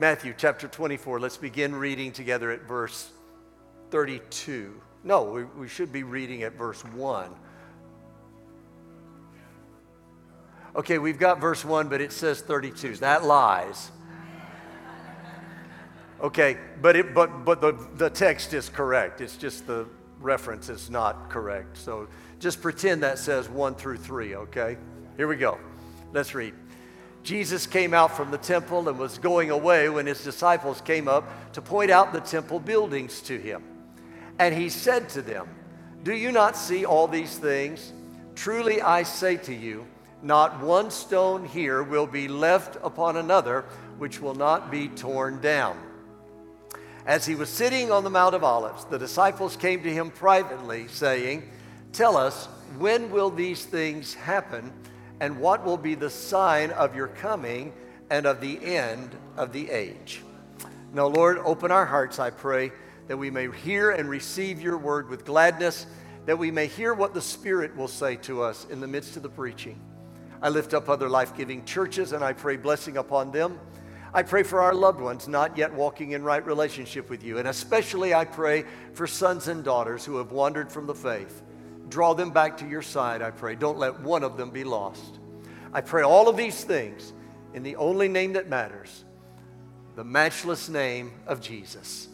Matthew chapter 24. Let's begin reading together at verse 32. No, we, we should be reading at verse 1. Okay, we've got verse 1, but it says 32. That lies. Okay, but, it, but, but the, the text is correct. It's just the reference is not correct. So just pretend that says 1 through 3, okay? Here we go. Let's read. Jesus came out from the temple and was going away when his disciples came up to point out the temple buildings to him. And he said to them, Do you not see all these things? Truly I say to you, not one stone here will be left upon another which will not be torn down. As he was sitting on the Mount of Olives, the disciples came to him privately, saying, Tell us, when will these things happen? And what will be the sign of your coming and of the end of the age. Now, Lord, open our hearts, I pray, that we may hear and receive your word with gladness, that we may hear what the Spirit will say to us in the midst of the preaching. I lift up other life giving churches and I pray blessing upon them. I pray for our loved ones not yet walking in right relationship with you. And especially I pray for sons and daughters who have wandered from the faith. Draw them back to your side, I pray. Don't let one of them be lost. I pray all of these things in the only name that matters the matchless name of Jesus.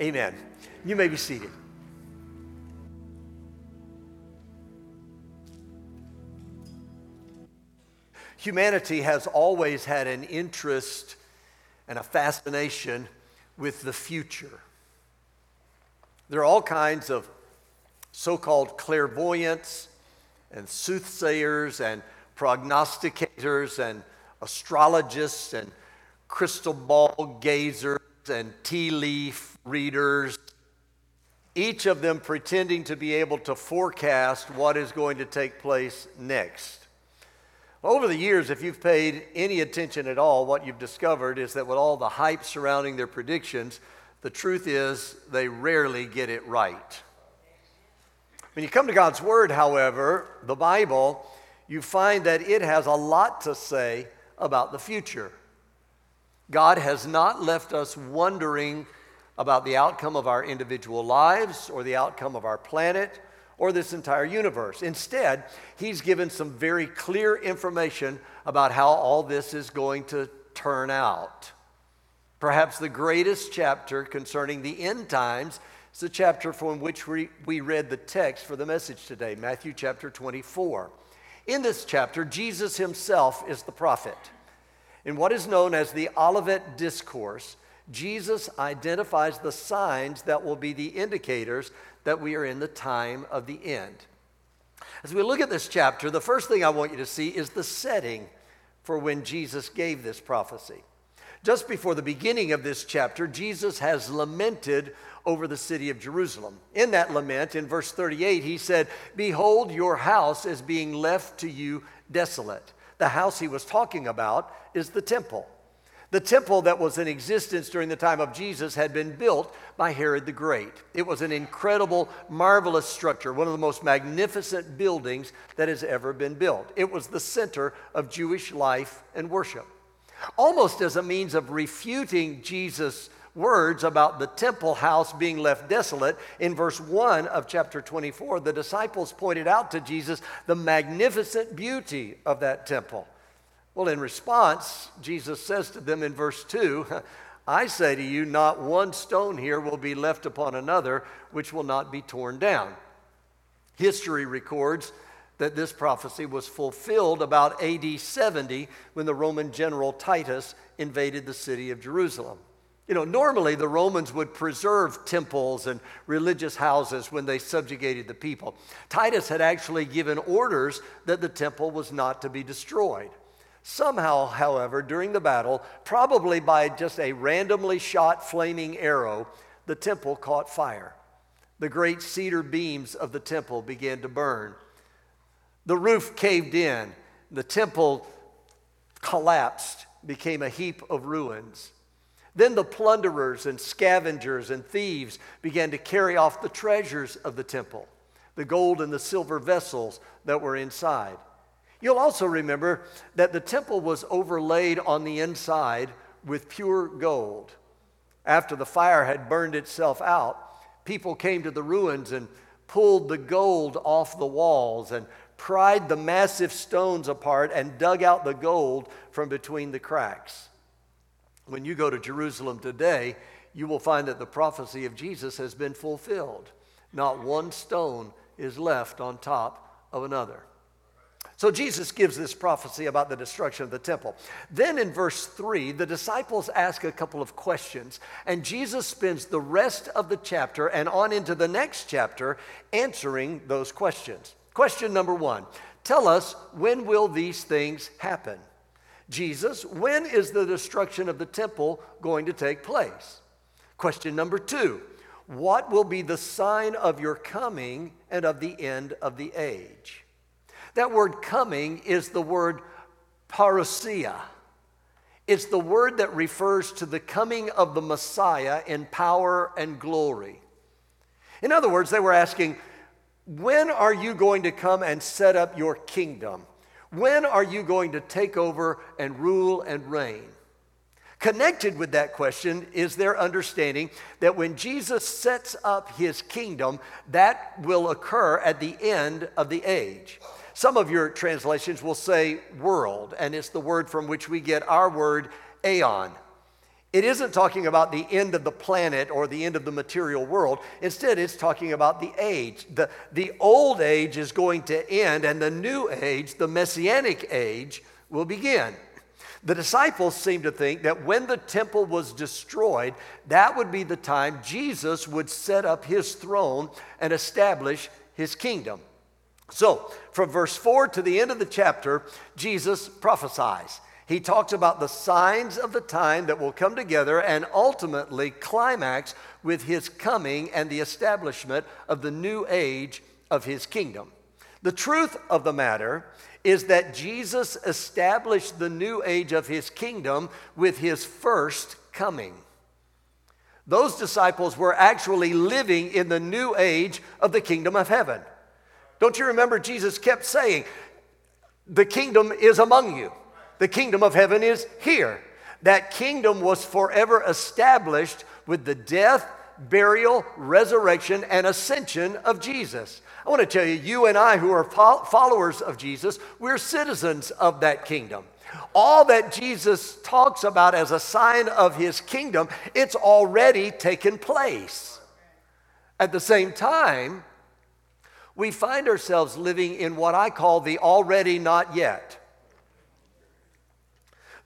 Amen. You may be seated. Humanity has always had an interest and a fascination with the future. There are all kinds of so called clairvoyants and soothsayers and prognosticators and astrologists and crystal ball gazers and tea leaf readers, each of them pretending to be able to forecast what is going to take place next. Over the years, if you've paid any attention at all, what you've discovered is that with all the hype surrounding their predictions, the truth is they rarely get it right. When you come to God's Word, however, the Bible, you find that it has a lot to say about the future. God has not left us wondering about the outcome of our individual lives or the outcome of our planet or this entire universe. Instead, He's given some very clear information about how all this is going to turn out. Perhaps the greatest chapter concerning the end times is the chapter from which we, we read the text for the message today, Matthew chapter 24. In this chapter, Jesus himself is the prophet. In what is known as the Olivet Discourse, Jesus identifies the signs that will be the indicators that we are in the time of the end. As we look at this chapter, the first thing I want you to see is the setting for when Jesus gave this prophecy. Just before the beginning of this chapter, Jesus has lamented over the city of Jerusalem. In that lament, in verse 38, he said, Behold, your house is being left to you desolate. The house he was talking about is the temple. The temple that was in existence during the time of Jesus had been built by Herod the Great. It was an incredible, marvelous structure, one of the most magnificent buildings that has ever been built. It was the center of Jewish life and worship. Almost as a means of refuting Jesus' words about the temple house being left desolate, in verse 1 of chapter 24, the disciples pointed out to Jesus the magnificent beauty of that temple. Well, in response, Jesus says to them in verse 2, I say to you, not one stone here will be left upon another which will not be torn down. History records that this prophecy was fulfilled about AD 70 when the Roman general Titus invaded the city of Jerusalem. You know, normally the Romans would preserve temples and religious houses when they subjugated the people. Titus had actually given orders that the temple was not to be destroyed. Somehow, however, during the battle, probably by just a randomly shot flaming arrow, the temple caught fire. The great cedar beams of the temple began to burn. The roof caved in. The temple collapsed, became a heap of ruins. Then the plunderers and scavengers and thieves began to carry off the treasures of the temple, the gold and the silver vessels that were inside. You'll also remember that the temple was overlaid on the inside with pure gold. After the fire had burned itself out, people came to the ruins and pulled the gold off the walls and pried the massive stones apart and dug out the gold from between the cracks. When you go to Jerusalem today, you will find that the prophecy of Jesus has been fulfilled. Not one stone is left on top of another. So Jesus gives this prophecy about the destruction of the temple. Then in verse 3, the disciples ask a couple of questions, and Jesus spends the rest of the chapter and on into the next chapter answering those questions. Question number one Tell us, when will these things happen? Jesus, when is the destruction of the temple going to take place? Question number two What will be the sign of your coming and of the end of the age? That word coming is the word parousia. It's the word that refers to the coming of the Messiah in power and glory. In other words, they were asking, when are you going to come and set up your kingdom? When are you going to take over and rule and reign? Connected with that question is their understanding that when Jesus sets up his kingdom, that will occur at the end of the age. Some of your translations will say world, and it's the word from which we get our word aeon. It isn't talking about the end of the planet or the end of the material world. Instead, it's talking about the age. The, the old age is going to end, and the new age, the messianic age, will begin. The disciples seem to think that when the temple was destroyed, that would be the time Jesus would set up his throne and establish his kingdom. So, from verse 4 to the end of the chapter, Jesus prophesies. He talks about the signs of the time that will come together and ultimately climax with his coming and the establishment of the new age of his kingdom. The truth of the matter is that Jesus established the new age of his kingdom with his first coming. Those disciples were actually living in the new age of the kingdom of heaven. Don't you remember Jesus kept saying, The kingdom is among you, the kingdom of heaven is here. That kingdom was forever established with the death, burial, resurrection, and ascension of Jesus. I want to tell you, you and I, who are followers of Jesus, we're citizens of that kingdom. All that Jesus talks about as a sign of his kingdom, it's already taken place. At the same time, we find ourselves living in what I call the already not yet.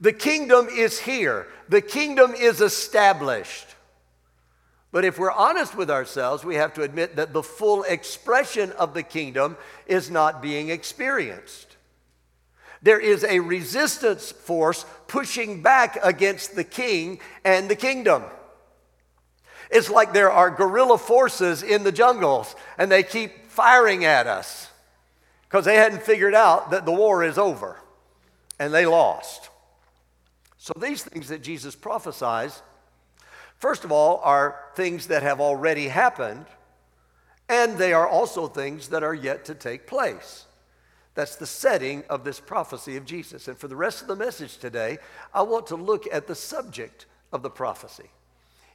The kingdom is here, the kingdom is established. But if we're honest with ourselves, we have to admit that the full expression of the kingdom is not being experienced. There is a resistance force pushing back against the king and the kingdom. It's like there are guerrilla forces in the jungles and they keep firing at us because they hadn't figured out that the war is over and they lost. So, these things that Jesus prophesies, first of all, are things that have already happened, and they are also things that are yet to take place. That's the setting of this prophecy of Jesus. And for the rest of the message today, I want to look at the subject of the prophecy.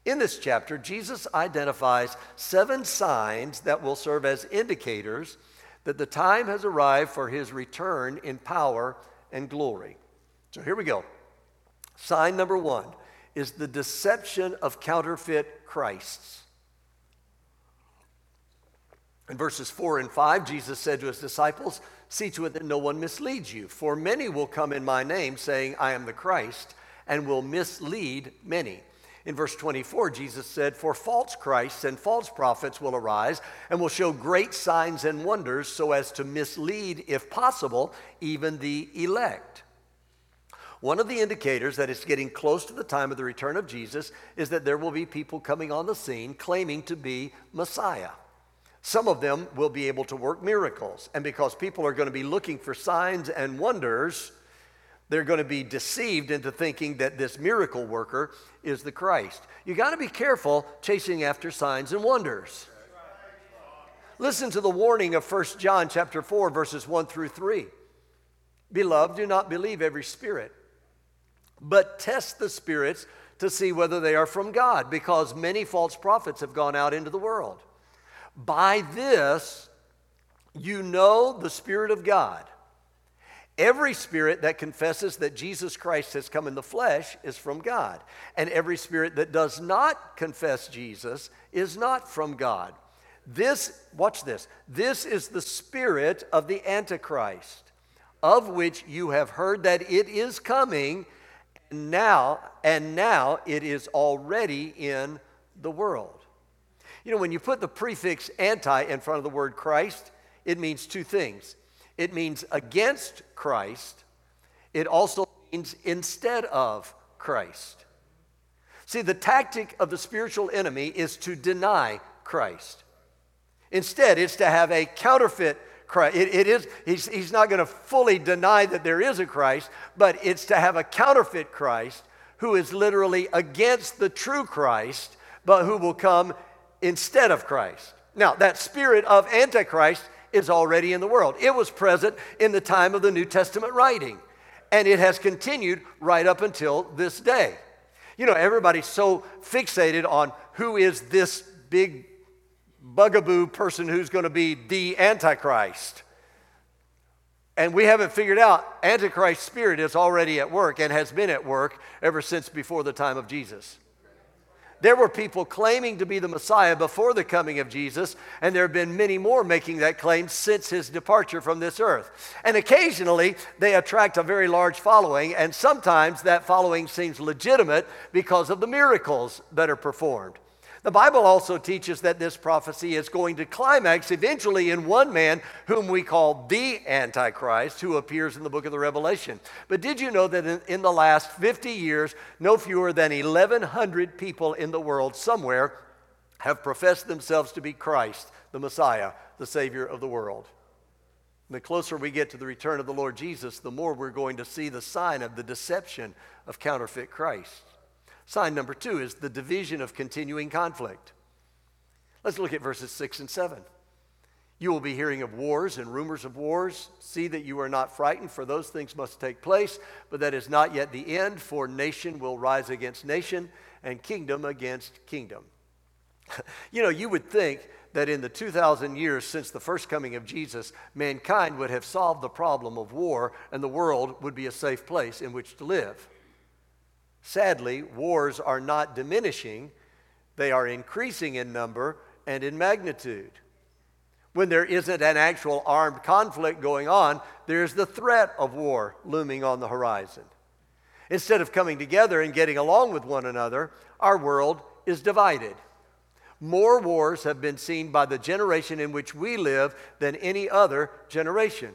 In this chapter, Jesus identifies seven signs that will serve as indicators that the time has arrived for his return in power and glory. So here we go. Sign number one is the deception of counterfeit Christs. In verses 4 and 5, Jesus said to his disciples, See to it that no one misleads you, for many will come in my name, saying, I am the Christ, and will mislead many. In verse 24, Jesus said, For false Christs and false prophets will arise and will show great signs and wonders so as to mislead, if possible, even the elect. One of the indicators that it's getting close to the time of the return of Jesus is that there will be people coming on the scene claiming to be Messiah. Some of them will be able to work miracles. And because people are going to be looking for signs and wonders, they're going to be deceived into thinking that this miracle worker is the Christ. You got to be careful chasing after signs and wonders. Listen to the warning of 1 John chapter 4 verses 1 through 3. Beloved, do not believe every spirit but test the spirits to see whether they are from God, because many false prophets have gone out into the world. By this, you know the Spirit of God. Every spirit that confesses that Jesus Christ has come in the flesh is from God, and every spirit that does not confess Jesus is not from God. This, watch this, this is the spirit of the Antichrist, of which you have heard that it is coming now, and now it is already in the world. You know, when you put the prefix anti in front of the word Christ, it means two things it means against Christ, it also means instead of Christ. See, the tactic of the spiritual enemy is to deny Christ. Instead, it's to have a counterfeit Christ. It, it is, he's, he's not going to fully deny that there is a Christ, but it's to have a counterfeit Christ who is literally against the true Christ, but who will come instead of Christ. Now, that spirit of Antichrist is already in the world. It was present in the time of the New Testament writing, and it has continued right up until this day. You know, everybody's so fixated on who is this big bugaboo person who's going to be the Antichrist. And we haven't figured out Antichrist spirit is already at work and has been at work ever since before the time of Jesus. There were people claiming to be the Messiah before the coming of Jesus, and there have been many more making that claim since his departure from this earth. And occasionally, they attract a very large following, and sometimes that following seems legitimate because of the miracles that are performed. The Bible also teaches that this prophecy is going to climax eventually in one man whom we call the Antichrist, who appears in the book of the Revelation. But did you know that in, in the last 50 years, no fewer than 1,100 people in the world somewhere have professed themselves to be Christ, the Messiah, the Savior of the world? And the closer we get to the return of the Lord Jesus, the more we're going to see the sign of the deception of counterfeit Christ. Sign number two is the division of continuing conflict. Let's look at verses six and seven. You will be hearing of wars and rumors of wars. See that you are not frightened, for those things must take place, but that is not yet the end, for nation will rise against nation and kingdom against kingdom. you know, you would think that in the 2,000 years since the first coming of Jesus, mankind would have solved the problem of war and the world would be a safe place in which to live. Sadly, wars are not diminishing, they are increasing in number and in magnitude. When there isn't an actual armed conflict going on, there's the threat of war looming on the horizon. Instead of coming together and getting along with one another, our world is divided. More wars have been seen by the generation in which we live than any other generation.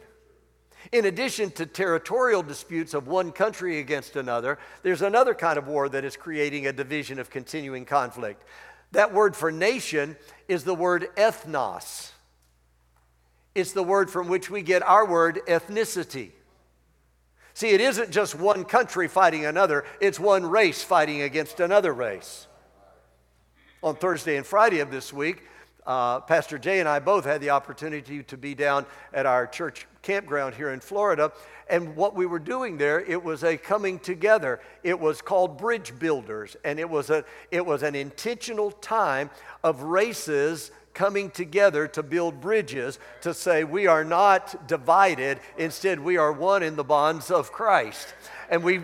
In addition to territorial disputes of one country against another, there's another kind of war that is creating a division of continuing conflict. That word for nation is the word ethnos. It's the word from which we get our word ethnicity. See, it isn't just one country fighting another, it's one race fighting against another race. On Thursday and Friday of this week, uh, Pastor Jay and I both had the opportunity to be down at our church campground here in Florida. And what we were doing there, it was a coming together. It was called Bridge Builders. And it was, a, it was an intentional time of races coming together to build bridges to say we are not divided. Instead, we are one in the bonds of Christ. And we,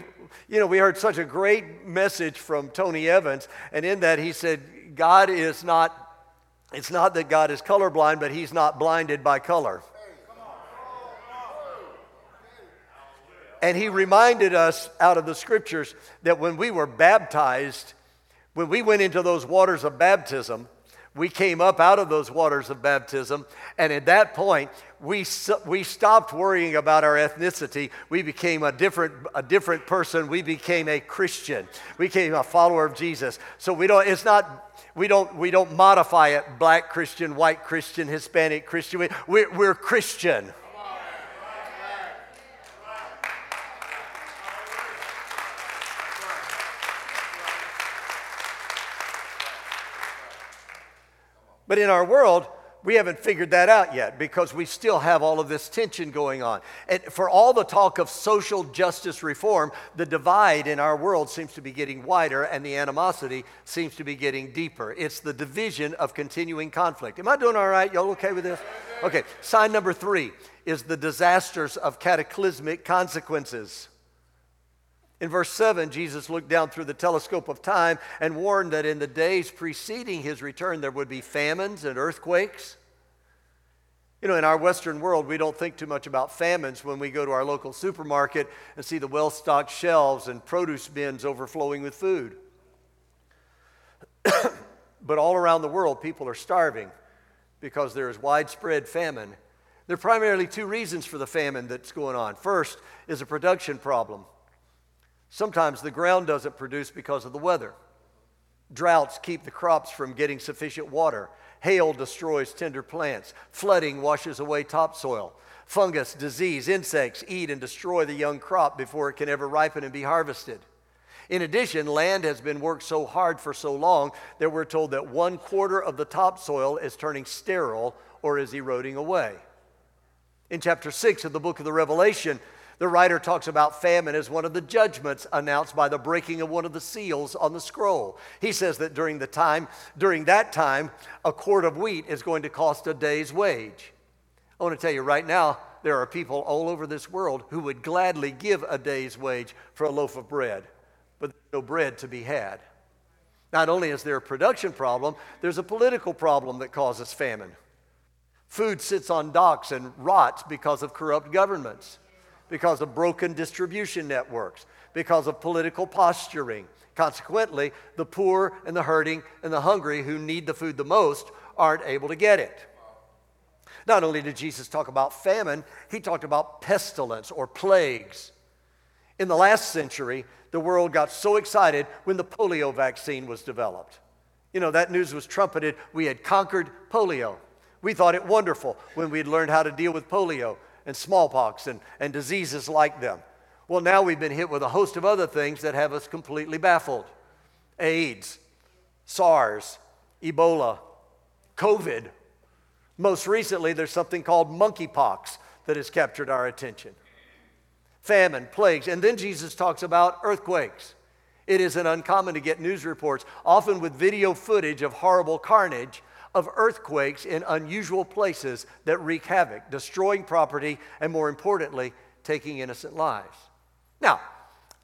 you know, we heard such a great message from Tony Evans. And in that, he said, God is not it's not that God is colorblind, but he's not blinded by color. And he reminded us out of the scriptures that when we were baptized, when we went into those waters of baptism, we came up out of those waters of baptism, and at that point, we, we stopped worrying about our ethnicity. We became a different, a different person. We became a Christian. We became a follower of Jesus. So we don't, it's not, we don't, we don't modify it black Christian, white Christian, Hispanic Christian. We, we're, we're Christian. But in our world, We haven't figured that out yet because we still have all of this tension going on. And for all the talk of social justice reform, the divide in our world seems to be getting wider and the animosity seems to be getting deeper. It's the division of continuing conflict. Am I doing all right? Y'all okay with this? Okay, sign number three is the disasters of cataclysmic consequences. In verse 7, Jesus looked down through the telescope of time and warned that in the days preceding his return there would be famines and earthquakes. You know, in our Western world, we don't think too much about famines when we go to our local supermarket and see the well stocked shelves and produce bins overflowing with food. but all around the world, people are starving because there is widespread famine. There are primarily two reasons for the famine that's going on. First is a production problem. Sometimes the ground doesn't produce because of the weather. Droughts keep the crops from getting sufficient water. Hail destroys tender plants. Flooding washes away topsoil. Fungus, disease, insects eat and destroy the young crop before it can ever ripen and be harvested. In addition, land has been worked so hard for so long that we're told that one quarter of the topsoil is turning sterile or is eroding away. In chapter 6 of the book of the Revelation, the writer talks about famine as one of the judgments announced by the breaking of one of the seals on the scroll. He says that during the time, during that time, a quart of wheat is going to cost a day's wage. I want to tell you right now, there are people all over this world who would gladly give a day's wage for a loaf of bread, but there's no bread to be had. Not only is there a production problem, there's a political problem that causes famine. Food sits on docks and rots because of corrupt governments because of broken distribution networks, because of political posturing. Consequently, the poor and the hurting and the hungry who need the food the most aren't able to get it. Not only did Jesus talk about famine, he talked about pestilence or plagues. In the last century, the world got so excited when the polio vaccine was developed. You know, that news was trumpeted. We had conquered polio. We thought it wonderful when we'd learned how to deal with polio and smallpox and, and diseases like them. Well, now we've been hit with a host of other things that have us completely baffled AIDS, SARS, Ebola, COVID. Most recently, there's something called monkeypox that has captured our attention. Famine, plagues, and then Jesus talks about earthquakes. It isn't uncommon to get news reports, often with video footage of horrible carnage, of earthquakes in unusual places that wreak havoc, destroying property, and more importantly, taking innocent lives. Now,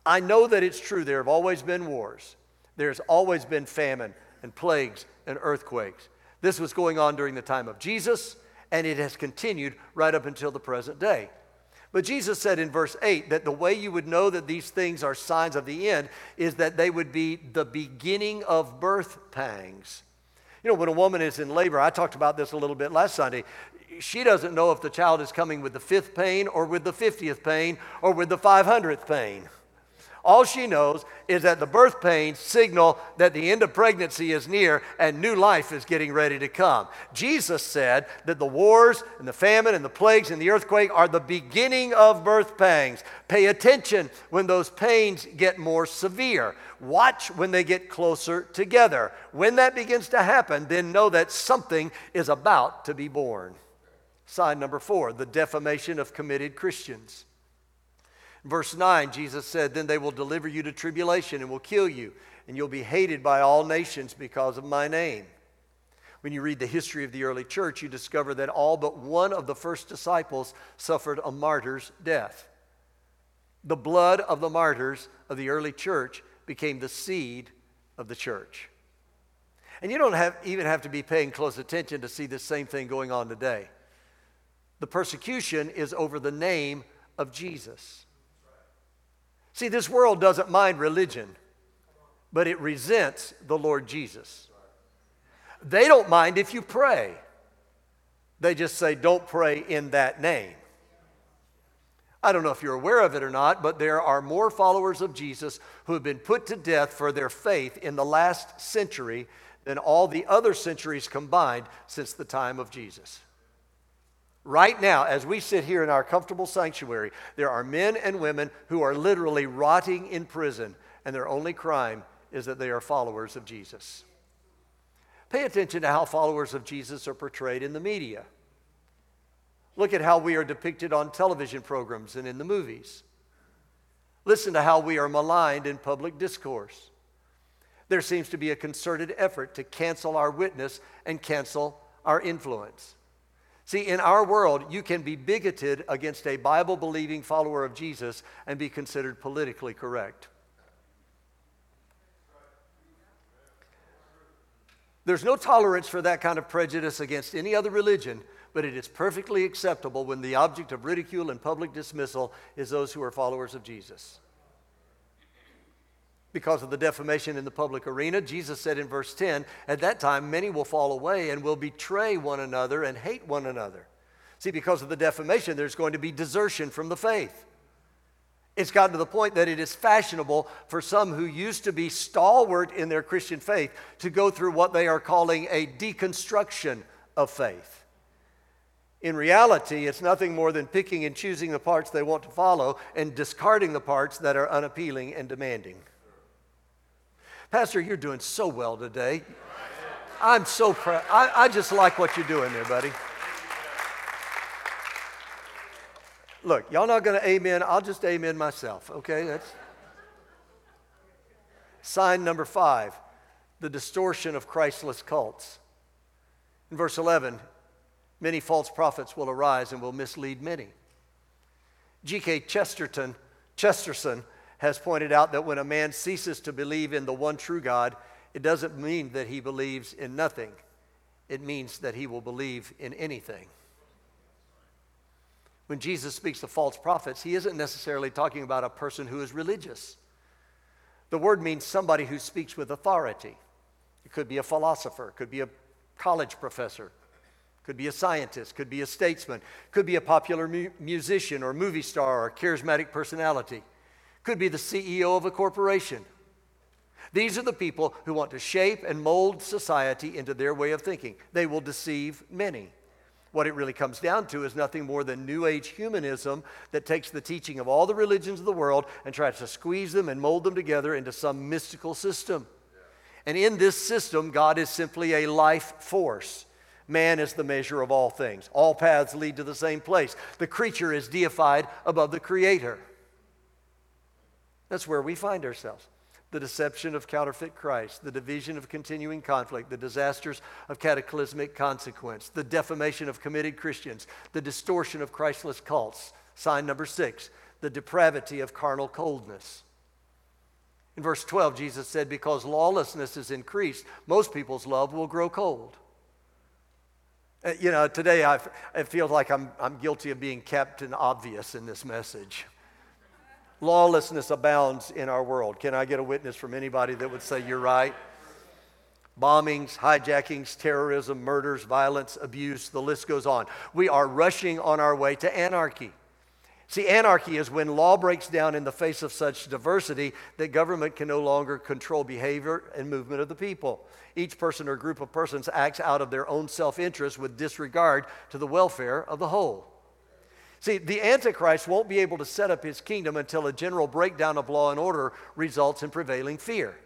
I know that it's true there have always been wars, there's always been famine and plagues and earthquakes. This was going on during the time of Jesus, and it has continued right up until the present day. But Jesus said in verse 8 that the way you would know that these things are signs of the end is that they would be the beginning of birth pangs. You know, when a woman is in labor, I talked about this a little bit last Sunday. She doesn't know if the child is coming with the fifth pain or with the 50th pain or with the 500th pain. All she knows is that the birth pains signal that the end of pregnancy is near and new life is getting ready to come. Jesus said that the wars and the famine and the plagues and the earthquake are the beginning of birth pangs. Pay attention when those pains get more severe. Watch when they get closer together. When that begins to happen, then know that something is about to be born. Sign number four the defamation of committed Christians. Verse 9, Jesus said, Then they will deliver you to tribulation and will kill you, and you'll be hated by all nations because of my name. When you read the history of the early church, you discover that all but one of the first disciples suffered a martyr's death. The blood of the martyrs of the early church became the seed of the church. And you don't have, even have to be paying close attention to see the same thing going on today. The persecution is over the name of Jesus. See, this world doesn't mind religion, but it resents the Lord Jesus. They don't mind if you pray, they just say, don't pray in that name. I don't know if you're aware of it or not, but there are more followers of Jesus who have been put to death for their faith in the last century than all the other centuries combined since the time of Jesus. Right now, as we sit here in our comfortable sanctuary, there are men and women who are literally rotting in prison, and their only crime is that they are followers of Jesus. Pay attention to how followers of Jesus are portrayed in the media. Look at how we are depicted on television programs and in the movies. Listen to how we are maligned in public discourse. There seems to be a concerted effort to cancel our witness and cancel our influence. See, in our world, you can be bigoted against a Bible believing follower of Jesus and be considered politically correct. There's no tolerance for that kind of prejudice against any other religion, but it is perfectly acceptable when the object of ridicule and public dismissal is those who are followers of Jesus. Because of the defamation in the public arena, Jesus said in verse 10 At that time, many will fall away and will betray one another and hate one another. See, because of the defamation, there's going to be desertion from the faith. It's gotten to the point that it is fashionable for some who used to be stalwart in their Christian faith to go through what they are calling a deconstruction of faith. In reality, it's nothing more than picking and choosing the parts they want to follow and discarding the parts that are unappealing and demanding. Pastor, you're doing so well today. I'm so proud. I, I just like what you're doing there, buddy. Look, y'all not going to amen. I'll just amen myself, okay? That's sign number five the distortion of Christless cults. In verse 11, many false prophets will arise and will mislead many. G.K. Chesterton, Chesterton has pointed out that when a man ceases to believe in the one true God, it doesn't mean that he believes in nothing. It means that he will believe in anything when Jesus speaks of false prophets, he isn't necessarily talking about a person who is religious. The word means somebody who speaks with authority. It could be a philosopher, could be a college professor, could be a scientist, could be a statesman, could be a popular mu- musician or movie star or charismatic personality, could be the CEO of a corporation. These are the people who want to shape and mold society into their way of thinking. They will deceive many. What it really comes down to is nothing more than New Age humanism that takes the teaching of all the religions of the world and tries to squeeze them and mold them together into some mystical system. And in this system, God is simply a life force. Man is the measure of all things. All paths lead to the same place. The creature is deified above the creator. That's where we find ourselves the deception of counterfeit Christ, the division of continuing conflict, the disasters of cataclysmic consequence, the defamation of committed Christians, the distortion of Christless cults. Sign number six, the depravity of carnal coldness. In verse 12, Jesus said, Because lawlessness is increased, most people's love will grow cold. Uh, you know, today I, it feels like I'm, I'm guilty of being Captain Obvious in this message lawlessness abounds in our world. Can I get a witness from anybody that would say you're right? Bombings, hijackings, terrorism, murders, violence, abuse, the list goes on. We are rushing on our way to anarchy. See, anarchy is when law breaks down in the face of such diversity that government can no longer control behavior and movement of the people. Each person or group of persons acts out of their own self interest with disregard to the welfare of the whole. See, the Antichrist won't be able to set up his kingdom until a general breakdown of law and order results in prevailing fear.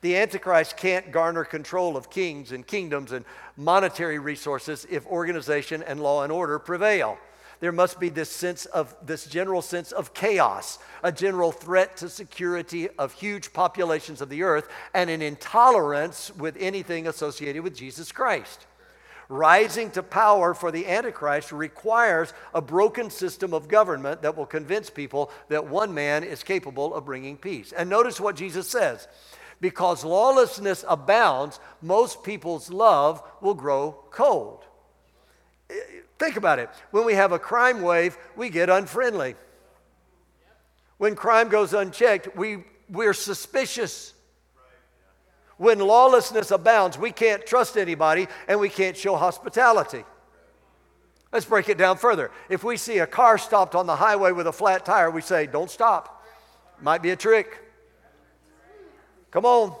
The Antichrist can't garner control of kings and kingdoms and monetary resources if organization and law and order prevail. There must be this sense of this general sense of chaos, a general threat to security of huge populations of the earth, and an intolerance with anything associated with Jesus Christ rising to power for the Antichrist requires a broken system of government that will convince people that one man is capable of bringing peace. And notice what Jesus says because lawlessness abounds, most people's love will grow cold. Think about it. When we have a crime wave, we get unfriendly. When crime goes unchecked, we, we're suspicious. When lawlessness abounds, we can't trust anybody and we can't show hospitality. Let's break it down further. If we see a car stopped on the highway with a flat tire, we say, Don't stop. Might be a trick. Come on.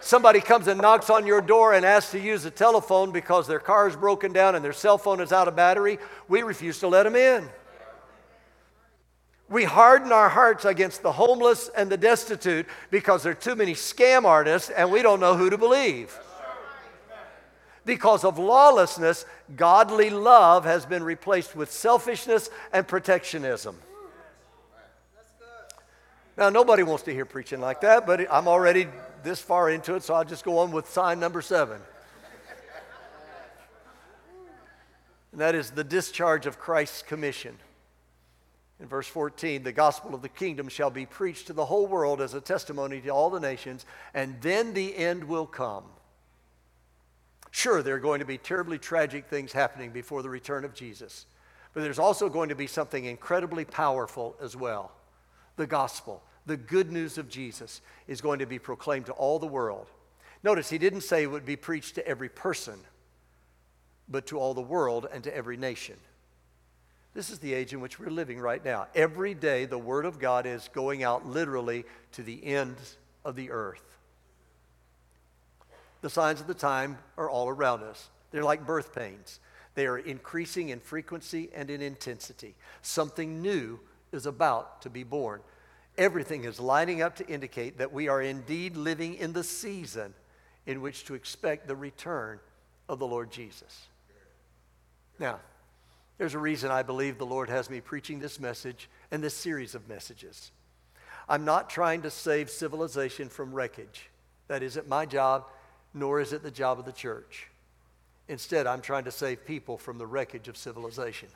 Somebody comes and knocks on your door and asks to use the telephone because their car is broken down and their cell phone is out of battery. We refuse to let them in. We harden our hearts against the homeless and the destitute because there are too many scam artists and we don't know who to believe. Because of lawlessness, godly love has been replaced with selfishness and protectionism. Now, nobody wants to hear preaching like that, but I'm already this far into it, so I'll just go on with sign number seven. And that is the discharge of Christ's commission. In verse 14, the gospel of the kingdom shall be preached to the whole world as a testimony to all the nations, and then the end will come. Sure, there are going to be terribly tragic things happening before the return of Jesus, but there's also going to be something incredibly powerful as well. The gospel, the good news of Jesus, is going to be proclaimed to all the world. Notice he didn't say it would be preached to every person, but to all the world and to every nation. This is the age in which we're living right now. Every day, the Word of God is going out literally to the ends of the earth. The signs of the time are all around us. They're like birth pains, they are increasing in frequency and in intensity. Something new is about to be born. Everything is lining up to indicate that we are indeed living in the season in which to expect the return of the Lord Jesus. Now, there's a reason I believe the Lord has me preaching this message and this series of messages. I'm not trying to save civilization from wreckage. That isn't my job, nor is it the job of the church. Instead, I'm trying to save people from the wreckage of civilization.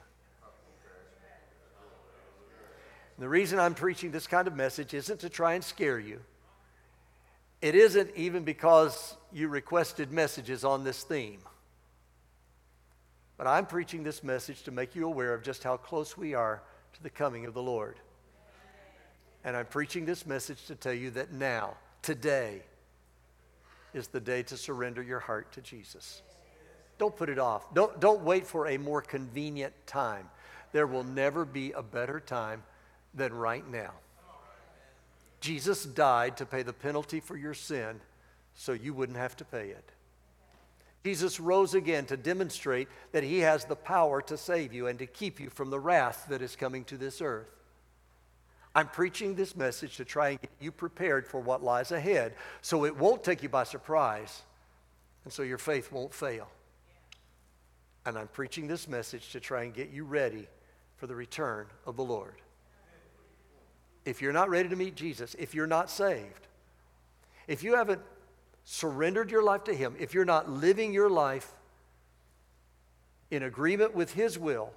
And the reason I'm preaching this kind of message isn't to try and scare you. It isn't even because you requested messages on this theme. But I'm preaching this message to make you aware of just how close we are to the coming of the Lord. And I'm preaching this message to tell you that now, today, is the day to surrender your heart to Jesus. Don't put it off. Don't, don't wait for a more convenient time. There will never be a better time than right now. Jesus died to pay the penalty for your sin so you wouldn't have to pay it. Jesus rose again to demonstrate that he has the power to save you and to keep you from the wrath that is coming to this earth. I'm preaching this message to try and get you prepared for what lies ahead so it won't take you by surprise and so your faith won't fail. And I'm preaching this message to try and get you ready for the return of the Lord. If you're not ready to meet Jesus, if you're not saved, if you haven't surrendered your life to Him, if you're not living your life in agreement with His will,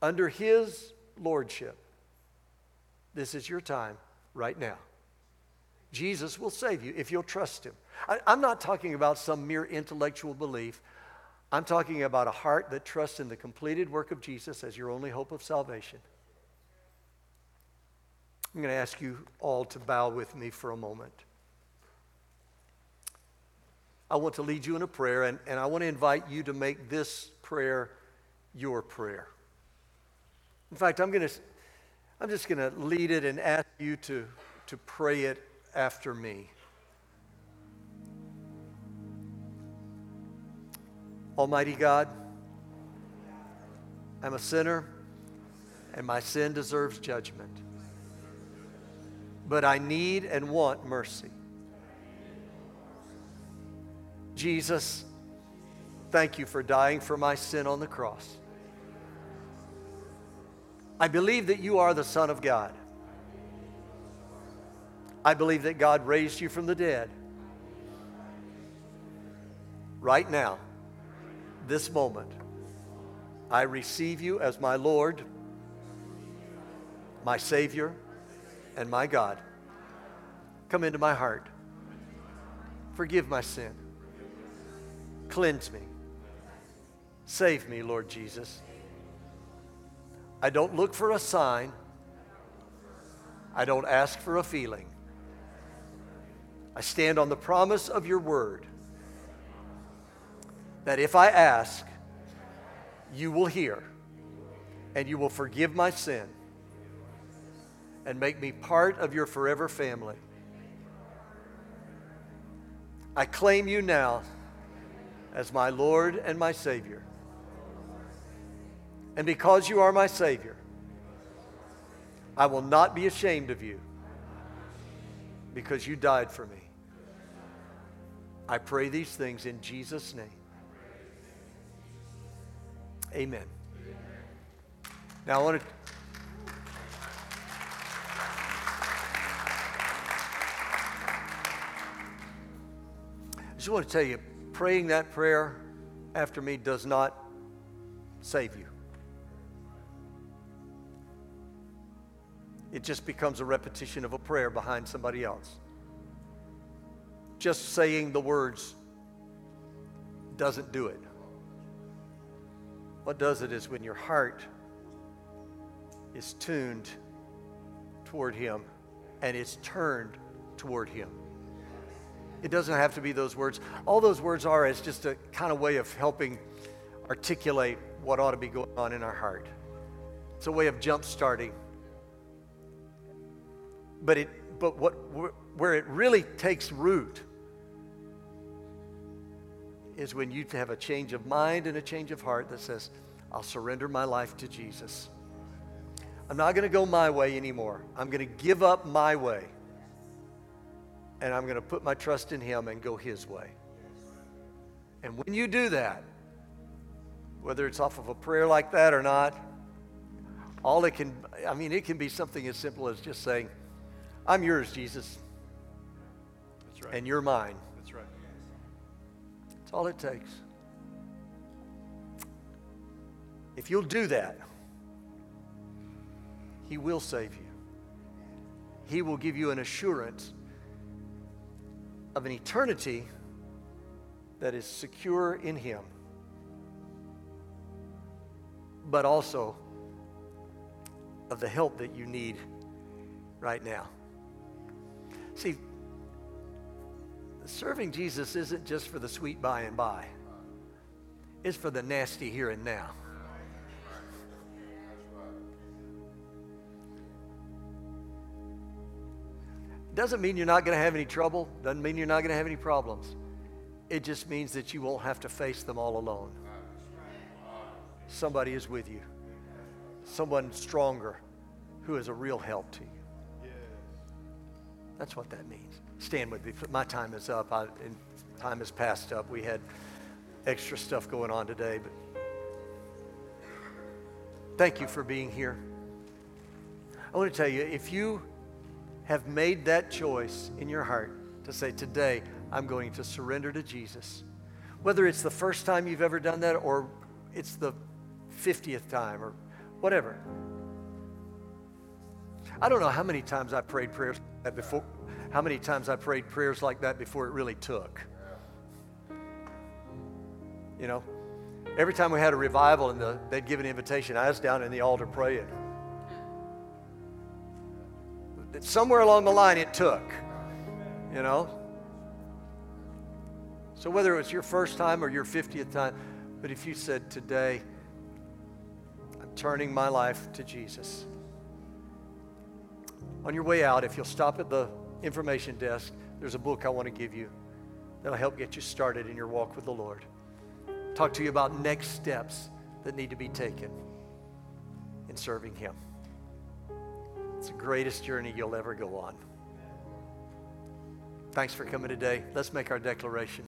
under His lordship, this is your time right now. Jesus will save you if you'll trust Him. I, am not talking about some mere intellectual belief. I'm talking about a heart that trusts in the completed work of Jesus as your only hope of salvation. I'm going to ask you all to bow with me for a moment. I want to lead you in a prayer, and, and I want to invite you to make this prayer your prayer. In fact, I'm, to, I'm just going to lead it and ask you to, to pray it after me. Almighty God, I'm a sinner, and my sin deserves judgment. But I need and want mercy. Jesus, thank you for dying for my sin on the cross. I believe that you are the Son of God. I believe that God raised you from the dead. Right now, this moment, I receive you as my Lord, my Savior, and my God. Come into my heart. Forgive my sin. Cleanse me. Save me, Lord Jesus. I don't look for a sign. I don't ask for a feeling. I stand on the promise of your word that if I ask, you will hear and you will forgive my sin and make me part of your forever family. I claim you now as my Lord and my Savior. And because you are my Savior, I will not be ashamed of you because you died for me. I pray these things in Jesus' name. Amen. Now I want to. I just want to tell you, praying that prayer after me does not save you. It just becomes a repetition of a prayer behind somebody else. Just saying the words doesn't do it. What does it is when your heart is tuned toward Him and it's turned toward Him. It doesn't have to be those words. All those words are is just a kind of way of helping articulate what ought to be going on in our heart. It's a way of jump starting. But it but what where it really takes root is when you have a change of mind and a change of heart that says, I'll surrender my life to Jesus. I'm not going to go my way anymore. I'm going to give up my way. And I'm going to put my trust in Him and go His way. And when you do that, whether it's off of a prayer like that or not, all it can, I mean, it can be something as simple as just saying, I'm yours, Jesus. That's right. And you're mine. That's right. That's all it takes. If you'll do that, He will save you. He will give you an assurance of an eternity that is secure in Him, but also of the help that you need right now. See, serving Jesus isn't just for the sweet by and by, it's for the nasty here and now. Doesn't mean you're not going to have any trouble, doesn't mean you're not going to have any problems. It just means that you won't have to face them all alone. Somebody is with you, someone stronger who is a real help to you. That's what that means. Stand with me. My time is up. I, time has passed up. We had extra stuff going on today, but thank you for being here. I want to tell you if you have made that choice in your heart to say, Today, I'm going to surrender to Jesus, whether it's the first time you've ever done that or it's the 50th time or whatever. I don't know how many times I prayed prayers like that before, how many times I prayed prayers like that before it really took. You know, every time we had a revival and the, they'd give an invitation, I was down in the altar praying that somewhere along the line it took, you know? So whether it was your first time or your 50th time, but if you said, Today, I'm turning my life to Jesus. On your way out, if you'll stop at the information desk, there's a book I want to give you that'll help get you started in your walk with the Lord. Talk to you about next steps that need to be taken in serving Him. It's the greatest journey you'll ever go on. Thanks for coming today. Let's make our declaration.